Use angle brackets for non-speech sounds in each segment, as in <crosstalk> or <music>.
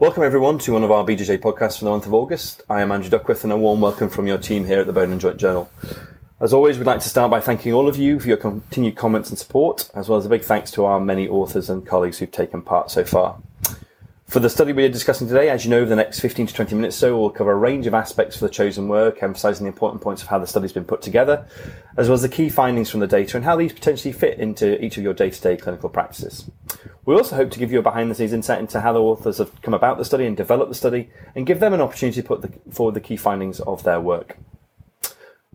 Welcome everyone to one of our BJJ podcasts for the month of August. I am Andrew Duckworth and a warm welcome from your team here at the Bone and Joint Journal. As always, we'd like to start by thanking all of you for your continued comments and support, as well as a big thanks to our many authors and colleagues who've taken part so far. For the study we are discussing today, as you know, over the next 15 to 20 minutes or so will cover a range of aspects for the chosen work, emphasizing the important points of how the study's been put together, as well as the key findings from the data and how these potentially fit into each of your day-to-day clinical practices. We also hope to give you a behind-the-scenes insight into how the authors have come about the study and developed the study, and give them an opportunity to put the, forward the key findings of their work.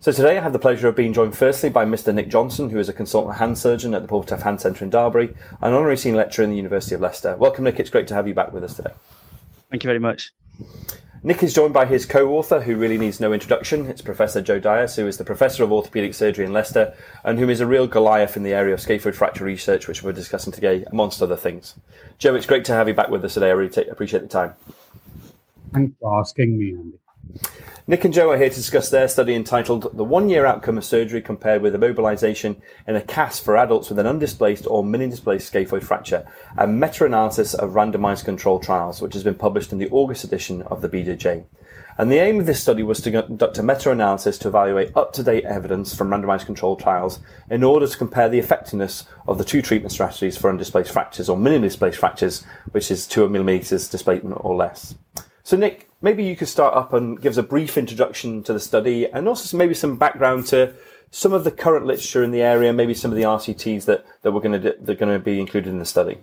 So today I have the pleasure of being joined firstly by Mr. Nick Johnson, who is a consultant hand surgeon at the Paul Hand Centre in Derby, an honorary senior lecturer in the University of Leicester. Welcome, Nick. It's great to have you back with us today. Thank you very much. Nick is joined by his co-author, who really needs no introduction. It's Professor Joe Dias, who is the Professor of Orthopaedic Surgery in Leicester, and who is a real Goliath in the area of scaphoid fracture research, which we're discussing today, amongst other things. Joe, it's great to have you back with us today. I really take, appreciate the time. Thanks for asking me, Andy. Nick and Joe are here to discuss their study entitled The One Year Outcome of Surgery Compared with Immobilization in a Cast for Adults with an Undisplaced or Mini Displaced Scaphoid Fracture, a meta analysis of randomized controlled trials, which has been published in the August edition of the BJJ. And the aim of this study was to conduct a meta analysis to evaluate up to date evidence from randomized controlled trials in order to compare the effectiveness of the two treatment strategies for undisplaced fractures or minimally displaced fractures, which is two millimeters displacement or less. So, Nick, maybe you could start up and give us a brief introduction to the study and also maybe some background to some of the current literature in the area, maybe some of the RCTs that, that we're going to they're going to be included in the study.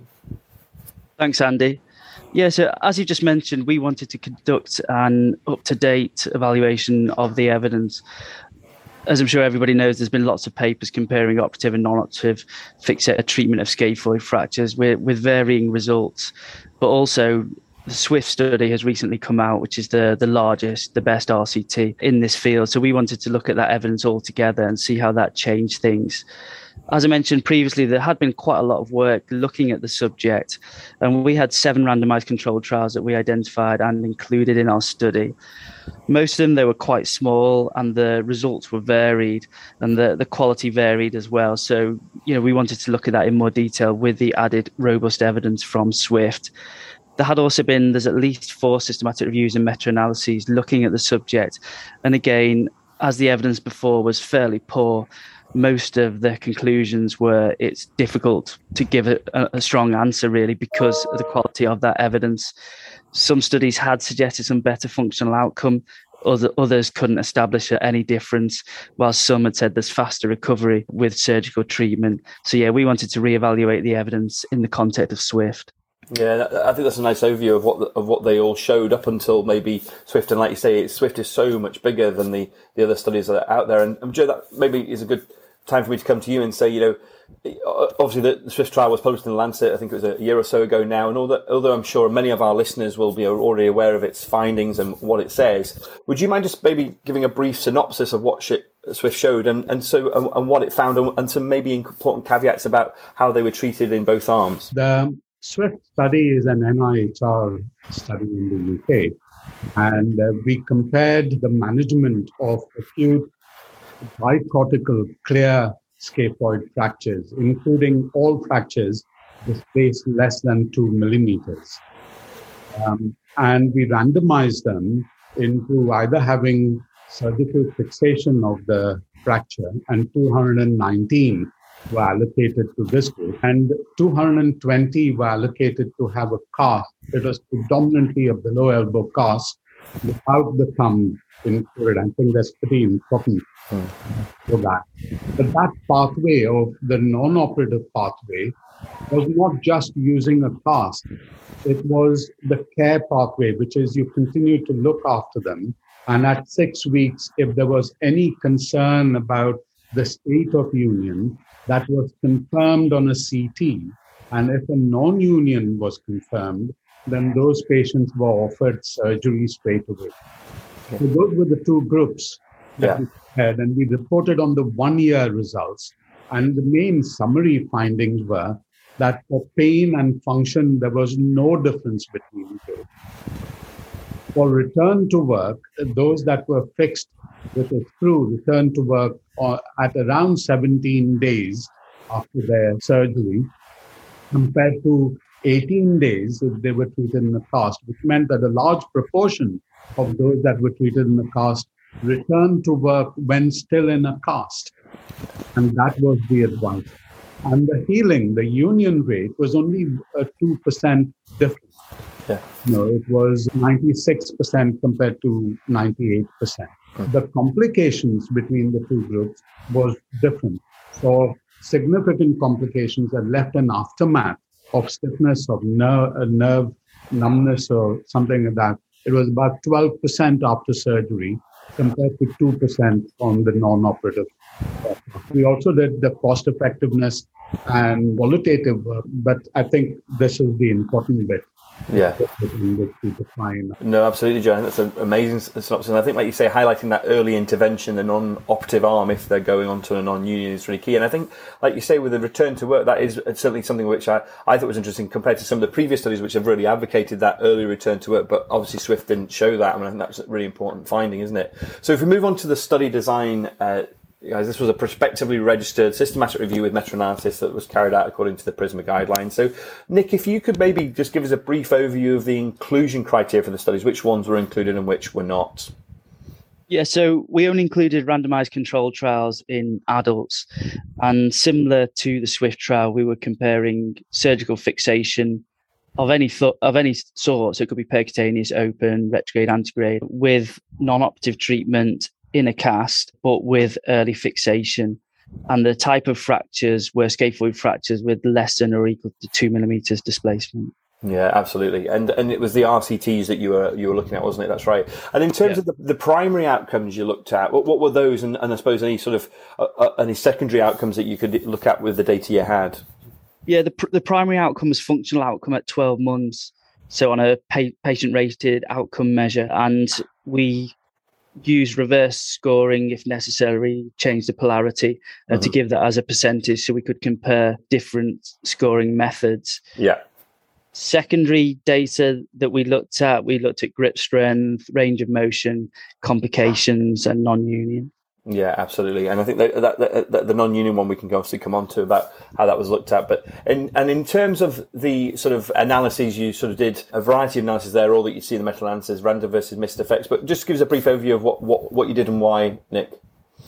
Thanks, Andy. Yeah, so as you just mentioned, we wanted to conduct an up to date evaluation of the evidence. As I'm sure everybody knows, there's been lots of papers comparing operative and non operative fixator treatment of scaphoid fractures with, with varying results, but also the Swift study has recently come out, which is the, the largest, the best RCT in this field. So we wanted to look at that evidence all together and see how that changed things. As I mentioned previously, there had been quite a lot of work looking at the subject, and we had seven randomized controlled trials that we identified and included in our study. Most of them they were quite small, and the results were varied, and the, the quality varied as well. So, you know, we wanted to look at that in more detail with the added robust evidence from Swift there had also been there's at least four systematic reviews and meta-analyses looking at the subject. And again as the evidence before was fairly poor most of the conclusions were it's difficult to give a, a, strong answer really because of the quality of that evidence. Some studies had suggested some better functional outcome. Other, others couldn't establish any difference while some had said there's faster recovery with surgical treatment. So yeah we wanted to reevaluate the evidence in the context of swift yeah, I think that's a nice overview of what of what they all showed up until maybe Swift. And like you say, Swift is so much bigger than the, the other studies that are out there. And, and Joe, that maybe is a good time for me to come to you and say, you know, obviously the Swift trial was published in the Lancet. I think it was a year or so ago now. And although, although I'm sure many of our listeners will be already aware of its findings and what it says, would you mind just maybe giving a brief synopsis of what Swift showed and, and so and, and what it found and, and some maybe important caveats about how they were treated in both arms? The Swift study is an NIHR study in the UK, and uh, we compared the management of acute bicortical clear scaphoid fractures, including all fractures displaced less than two millimeters. Um, and we randomized them into either having surgical fixation of the fracture and 219 were allocated to this group, and 220 were allocated to have a cast. It was predominantly a below elbow cast without the thumb included. I think that's pretty important for that. But that pathway of the non operative pathway was not just using a cast, it was the care pathway, which is you continue to look after them. And at six weeks, if there was any concern about the state of union, that was confirmed on a CT. And if a non union was confirmed, then those patients were offered surgery straight away. So those were the two groups that yeah. we had, and we reported on the one year results. And the main summary findings were that for pain and function, there was no difference between the two. For return to work, those that were fixed with a screw returned to work at around 17 days after their surgery, compared to 18 days if they were treated in a cast, which meant that a large proportion of those that were treated in a cast returned to work when still in a cast. And that was the advice. And the healing, the union rate was only a 2% difference. Yeah. No, it was 96% compared to 98%. Hmm. The complications between the two groups was different. So significant complications that left an aftermath of stiffness, of nerve, uh, nerve numbness, or something like that. It was about 12% after surgery compared to 2% on the non operative. We also did the cost effectiveness and qualitative, work, but I think this is the important bit. Yeah. No, absolutely, Joe. That's an amazing synopsis. And I think, like you say, highlighting that early intervention, the non-operative arm, if they're going on to a non-union, is really key. And I think, like you say, with the return to work, that is certainly something which I, I thought was interesting compared to some of the previous studies which have really advocated that early return to work. But obviously, Swift didn't show that. I mean, I think that's a really important finding, isn't it? So if we move on to the study design, uh, guys, this was a prospectively registered systematic review with meta-analysis that was carried out according to the PRISMA guidelines. So, Nick, if you could maybe just give us a brief overview of the inclusion criteria for the studies, which ones were included and which were not. Yeah, so we only included randomized controlled trials in adults. And similar to the SWIFT trial, we were comparing surgical fixation of any th- of any sort. So it could be percutaneous, open, retrograde, antegrade, with non-operative treatment in a cast, but with early fixation. And the type of fractures were scaphoid fractures with less than or equal to two millimeters displacement. Yeah, absolutely, and and it was the RCTs that you were you were looking at, wasn't it? That's right. And in terms yeah. of the, the primary outcomes you looked at, what, what were those, and, and I suppose any sort of uh, uh, any secondary outcomes that you could look at with the data you had? Yeah, the pr- the primary outcome was functional outcome at twelve months, so on a pa- patient rated outcome measure, and we use reverse scoring if necessary, change the polarity uh, mm-hmm. to give that as a percentage so we could compare different scoring methods. Yeah. Secondary data that we looked at, we looked at grip strength, range of motion, complications, and non union. Yeah, absolutely, and I think that, that, that, the non-union one we can obviously come on to about how that was looked at. But in, and in terms of the sort of analyses, you sort of did a variety of analyses there, all that you see in the meta-analysis, random versus fixed effects. But just give us a brief overview of what, what, what you did and why, Nick.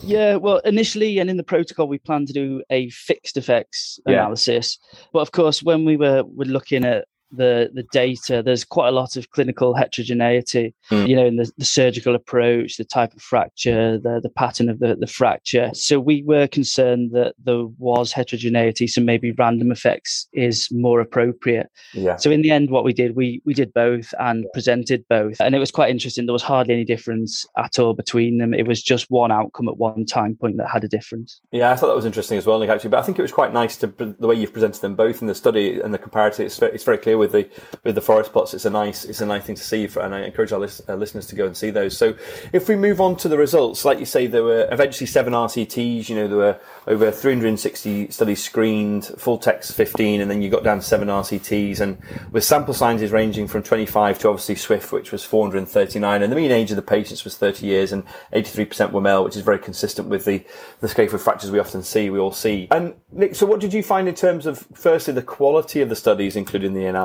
Yeah, well, initially and in the protocol, we planned to do a fixed effects analysis. Yeah. But of course, when we were, were looking at the the data, there's quite a lot of clinical heterogeneity. Mm. You know, in the, the, surgical approach, the type of fracture, the the pattern of the the fracture. So we were concerned that there was heterogeneity, so maybe random effects is more appropriate. Yeah. So in the end, what we did, we we did both and presented both, and it was quite interesting. There was hardly any difference at all between them. It was just one outcome at one time point that had a difference. Yeah, I thought that was interesting as well, Nick. Actually, but I think it was quite nice to the way you've presented them both in the study and the comparative. It's, it's very clear with the with the forest plots. It's a nice it's a nice thing to see, for, and I encourage our, our, uh, listeners to go and see those. So, if we move on to the results, like you say, there were eventually seven RCTs. You know, there were over 360 studies screened, full text 15, and then you got down to seven RCTs, and with sample sizes ranging from 25 to obviously Swift, which was 439, and the mean age of the patients was 30 years, and 83% were male, which is very consistent with the the scaphoid fractures we often see. We all see. And Nick, so what did you find in terms of firstly the quality of the studies, including the analysis?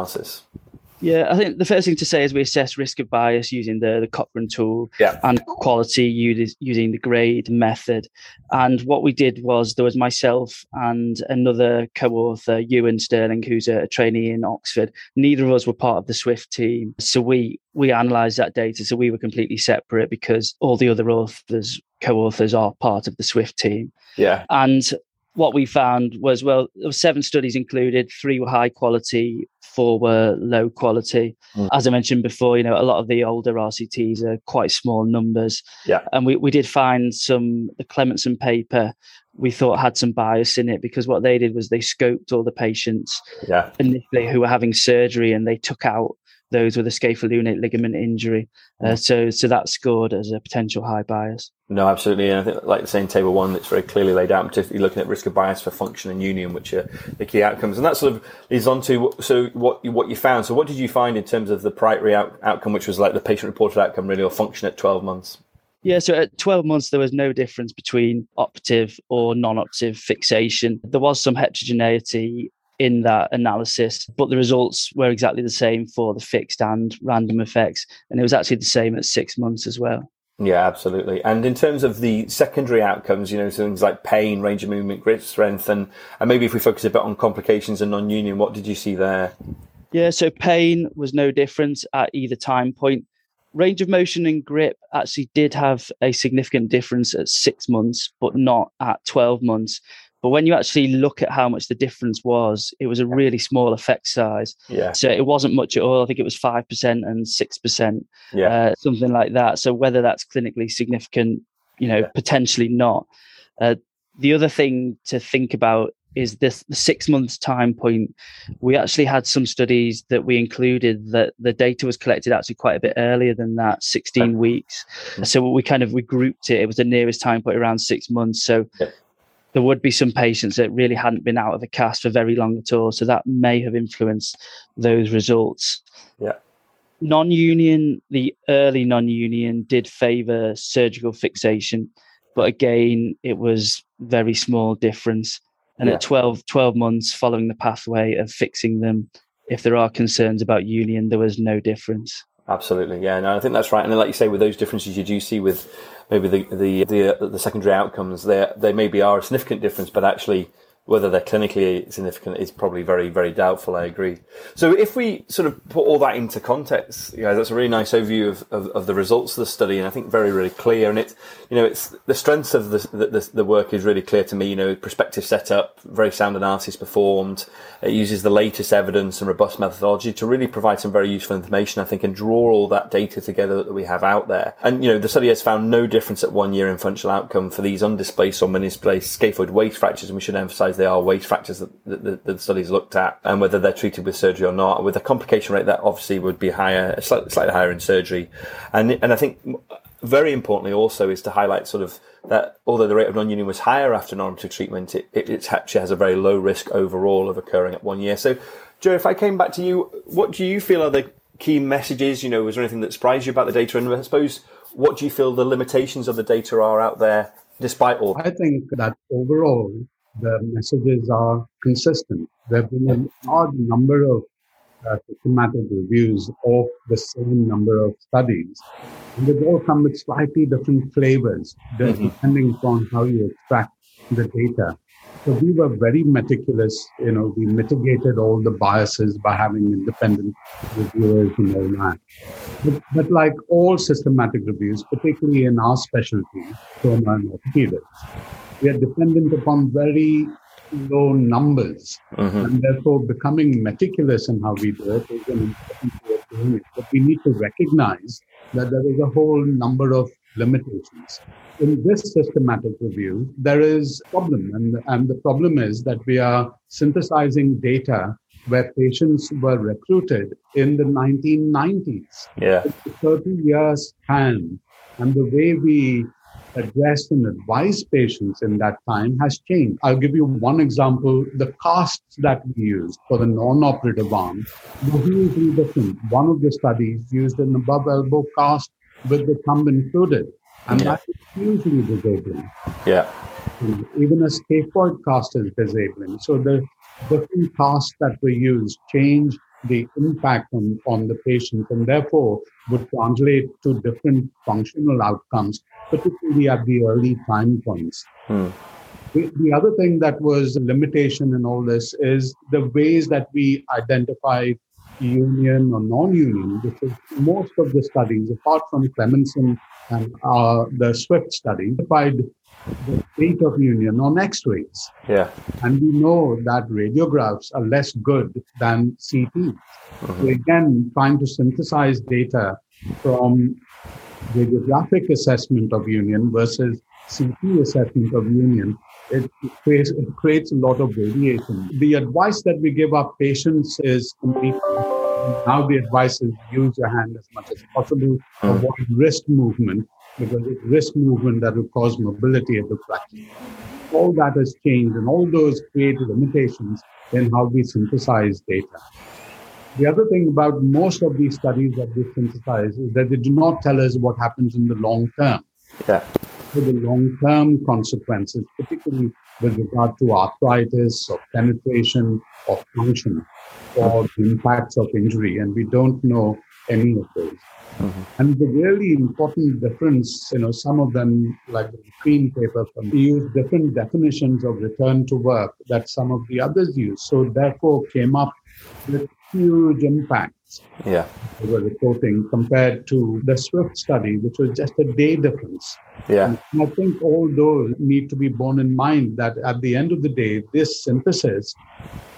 Yeah, I think the first thing to say is we assess risk of bias using the, the Cochrane tool yeah. and quality using the grade method. And what we did was there was myself and another co-author, Euan Stirling, who's a, trainee in Oxford. Neither of us were part of the Swift team. So we we analysed that data. So we were completely separate because all the other authors, co-authors are part of the Swift team. Yeah. And what we found was well, there were seven studies included, three were high quality, four were low quality. Mm. As I mentioned before, you know, a lot of the older RCTs are quite small numbers. Yeah. And we, we did find some, the Clementsen paper we thought had some bias in it because what they did was they scoped all the patients yeah. initially who were having surgery and they took out those with a scapholunate ligament injury. Uh, mm. so, so that scored as a potential high bias. No, absolutely. And I think, like saying table one, it's very clearly laid out, particularly looking at risk of bias for function and union, which are the key outcomes. And that sort of leads on to so what what you found. So, what did you find in terms of the primary out, outcome, which was like the patient reported outcome, really, or function at 12 months? Yeah, so at 12 months, there was no difference between operative or non operative fixation. There was some heterogeneity in that analysis, but the results were exactly the same for the fixed and random effects. And it was actually the same at six months as well. Yeah, absolutely. And in terms of the secondary outcomes, you know, things like pain, range of movement, grip strength, and, and maybe if we focus a bit on complications and non union, what did you see there? Yeah, so pain was no difference at either time point. Range of motion and grip actually did have a significant difference at six months, but not at 12 months. But when you actually look at how much the difference was, it was a really small effect size. Yeah. So it wasn't much at all. I think it was 5% and 6%, Yeah. uh, something like that. So whether that's clinically significant, you know, Yeah. potentially not. Uh, the other thing to think about is this the six months time point. We actually had some studies that we included that the data was collected actually quite a bit earlier than that, 16 weeks. So we kind of we grouped it. It was the nearest time point around six months. So Yeah. There would be some patients that really hadn't been out of the cast for very long at all. So that may have influenced those results. Yeah. Non-union, the early non-union did favour surgical fixation, but again, it was very small difference. And Yeah. at 12, 12 months following the pathway of fixing them, if there are concerns about union, there was no difference. Absolutely, yeah. No, I think that's right. And then, like you say, with those differences you do see with maybe the the the, uh, the secondary outcomes, there they maybe are a significant difference, but actually whether they're clinically significant is probably very very doubtful. I agree. So if we sort of put all that into context, guys, that's a really nice overview of, of, of the results of the study, and I think very really clear. And it's you know it's the strengths of the, the the work is really clear to me. You know, prospective setup, very sound analysis performed. It uses the latest evidence and robust methodology to really provide some very useful information, I think, and draw all that data together that we have out there. And, you know, the study has found no difference at one year in functional outcome for these undisplaced or misplaced scaphoid waist fractures. And we should emphasize they are waist fractures that the, the, the studies looked at and whether they're treated with surgery or not. With a complication rate that obviously would be higher, slightly, slightly higher in surgery. And, and I think very importantly also is to highlight sort of that although the rate of non-union was higher after normative treatment, it, it actually has a very low risk overall of occurring at one year. So, Joe, if I came back to you, what do you feel are the key messages? You know, was there anything that surprised you about the data? And I suppose, what do you feel the limitations of the data are out there despite all? I think that overall the messages are consistent. There have been a large number of uh, systematic reviews of the same number of studies. And they all come with slightly different flavors Mhm. depending upon how you extract the data. So we were very meticulous. You know, we mitigated all the biases by having independent reviewers and all that. But, but like all systematic reviews, particularly in our specialty, trauma and orthopedics, we are dependent upon very low numbers. Mhm. And therefore, becoming meticulous in how we do it is an important way of doing it. But we need to recognize that there is a whole number of limitations. In this systematic review, there is a problem. And, and the problem is that we are synthesizing data where patients were recruited in the 1990s. Yeah. 30 years span and the way we address and advise patients in that time has changed. I'll give you one example. The casts that we used for the non-operative arm were hugely different. One of the studies used an above elbow cast with the thumb included, and Yeah. that is hugely disabling. Yeah. Even a scaphoid cast is disabling. So the different casts that were used change the impact on, on the patient and therefore would translate to different functional outcomes, particularly at the early time points. Hmm. The, the other thing that was a limitation in all this is the ways that we identify union or non-union, because most of the studies, apart from Clementsen and uh, the SWIFT study, identified the state of union on X-rays. Yeah. And we know that radiographs are less good than CT. So again, trying to synthesize data from radiographic assessment of union versus CT assessment of union, it creates, it creates a lot of variation. The advice that we give our patients is now the advice is use your hand as much as possible, avoid wrist movement because it's wrist movement that will cause mobility at the fracture. All that has changed, and all those create limitations in how we synthesize data. The other thing about most of these studies that we synthesize is that they do not tell us what happens in the long term. Yeah. So the long-term consequences, particularly with regard to arthritis or penetration of function or the impacts of injury, and we don't know any of those. Mm-hmm. And the really important difference, you know, some of them, like the green paper, use different definitions of return to work that some of the others use. So therefore came up with huge impacts. Yeah. They were reporting compared to the Swift study, which was just a day difference. Yeah. And I think all those need to be borne in mind that at the end of the day, this synthesis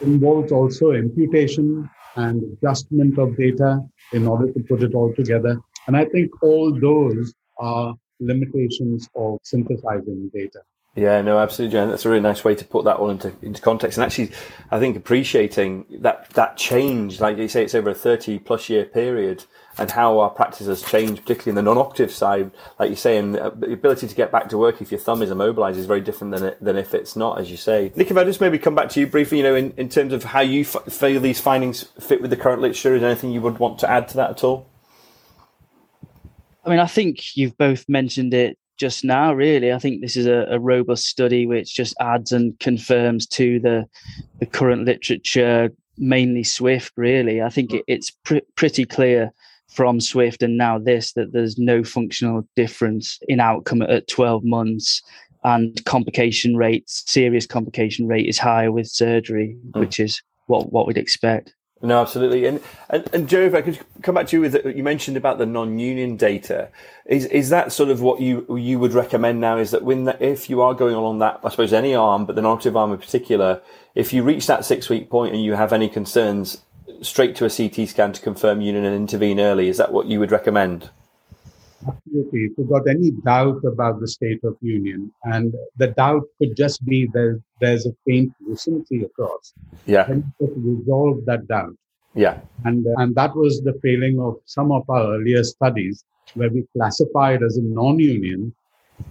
involves also imputation and adjustment of data in order to put it all together. And I think all those are limitations of synthesizing data. Yeah, no, absolutely, Joe. That's a really nice way to put that all into, into context. And actually, I think appreciating that, that change, like you say, it's over a 30 plus year period and how our practice has changed, particularly in the non-operative side, like you say, and uh, the ability to get back to work if your thumb is immobilized is very different than, it, than if it's not, as you say. Nick, if I just maybe come back to you briefly, you know, in, in terms of how you f- feel these findings fit with the current literature, is there anything you would want to add to that at all? I mean, I think you've both mentioned it just now, really. I think this is a, a, robust study which just adds and confirms to the, the current literature, mainly Swift, really. I think it, it's pr- pretty clear from Swift and now this that there's no functional difference in outcome at 12 months and complication rates, serious complication rate is higher with surgery, mm. which is what, what we'd expect. No, absolutely. And, and and Joe, if I could come back to you with uh, you mentioned about the non-union data, is is that sort of what you you would recommend now? Is that when the, if you are going along that, I suppose any arm, but the non-operative arm in particular, if you reach that six-week point and you have any concerns, straight to a CT scan to confirm union and intervene early. Is that what you would recommend? Absolutely. If you've got any doubt about the state of union, and the doubt could just be that there's a faint lucency across, yeah, then resolve that doubt. Yeah, and uh, and that was the failing of some of our earlier studies, where we classified as a non-union,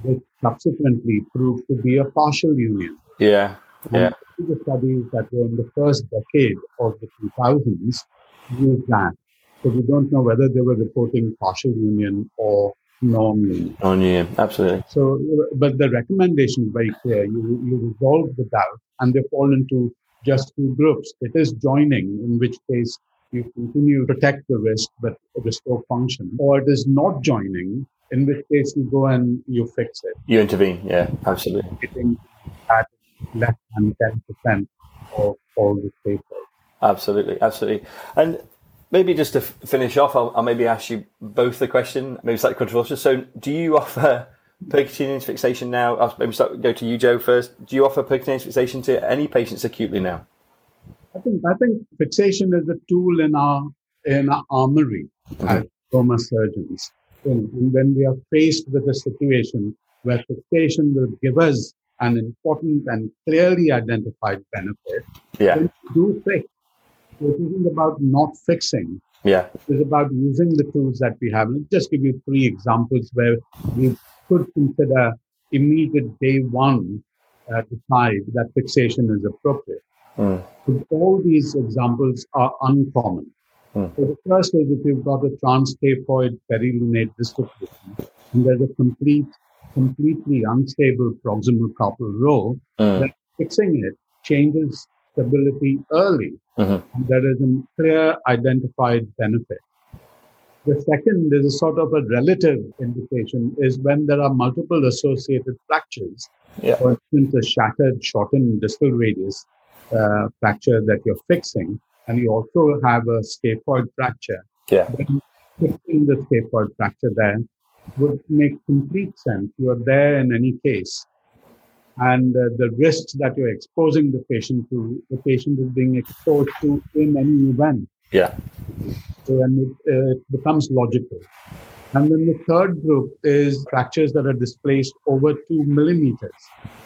which subsequently proved to be a partial union. Yeah, yeah. The studies that were in the first decade of the 2000s used that. So we don't know whether they were reporting partial union or non-union. Non-union, absolutely. So, but the recommendation is very clear. You, you resolve the doubt and they fall into just two groups. It is joining, in which case you continue to protect the risk but restore function, or it is not joining, in which case you go and you fix it. You intervene, yeah, absolutely. At less than 10% of all the papers. Absolutely, absolutely. And Maybe just to f- finish off, I'll, I'll, maybe ask you both the question, maybe slightly controversial. So, do you offer percutaneous fixation now? I'll maybe start, go to you, Joe, first. Do you offer percutaneous fixation to any patients acutely now? I think I think fixation is a tool in our in our armory as trauma surgeons. And when we are faced with a situation where fixation will give us an important and clearly identified benefit, yeah. do fix it isn't about not fixing. Yeah. It's about using the tools that we have. Let's just give you three examples where we could consider immediate day one uh, decide that fixation is appropriate. Mm. all these examples are uncommon. Mm. So the first is if you've got a transscaphoid perilunate dislocation and there's a complete, completely unstable proximal carpal row, mm. then fixing it changes stability early. Mm-hmm. There is a clear identified benefit. The second is a sort of a relative indication is when there are multiple associated fractures. Yeah. For instance, a shattered, shortened distal radius uh, fracture that you're fixing, and you also have a scaphoid fracture. Yeah. Then fixing the scaphoid fracture there would make complete sense. You're there in any case and uh, the risks that you're exposing the patient to, the patient is being exposed to in any event. Yeah. So, and it, uh, it becomes logical. And then the third group is fractures that are displaced over two millimeters.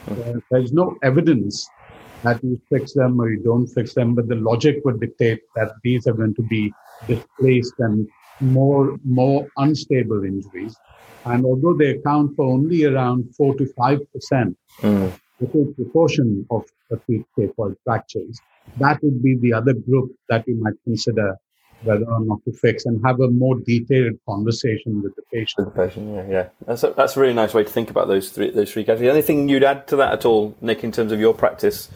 Uh, there's no evidence that you fix them or you don't fix them, but the logic would dictate that these are going to be displaced and more more unstable injuries. And although they account for only around 4 to 5%, mm. the proportion of acute scaphoid fractures, that would be the other group that you might consider whether or not to fix and have a more detailed conversation with the patient. With the patient, yeah, yeah. That's a, that's a really nice way to think about those three those three categories. Anything you'd add to that at all, Nick, in terms of your practice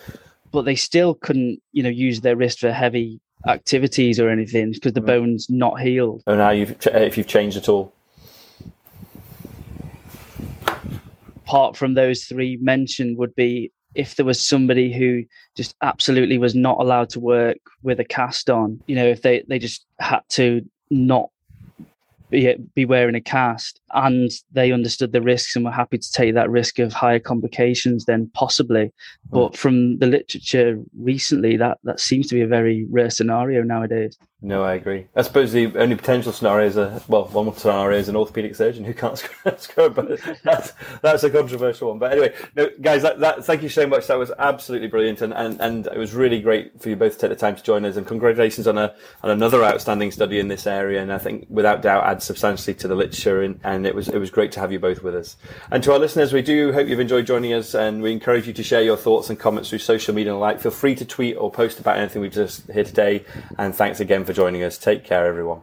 but they still couldn't, you know, use their wrist for heavy activities or anything because the bone's not healed. And now you've if you've changed at all. Apart from those three mentioned, would be if there was somebody who just absolutely was not allowed to work with a cast on. You know, if they they just had to not be, be wearing a cast and they understood the risks and were happy to take that risk of higher complications then possibly hmm. but from the literature recently that that seems to be a very rare scenario nowadays no i agree i suppose the only potential scenario is a well one scenario is an orthopedic surgeon who can't <laughs> screw but that's that's a controversial one but anyway no guys that, that thank you so much that was absolutely brilliant and, and and it was really great for you both to take the time to join us and congratulations on a on another outstanding study in this area and i think without doubt adds substantially to the literature and, and it was it was great to have you both with us. And to our listeners, we do hope you've enjoyed joining us, and we encourage you to share your thoughts and comments through social media and like. Feel free to tweet or post about anything we've just here today. And thanks again for joining us. Take care, everyone.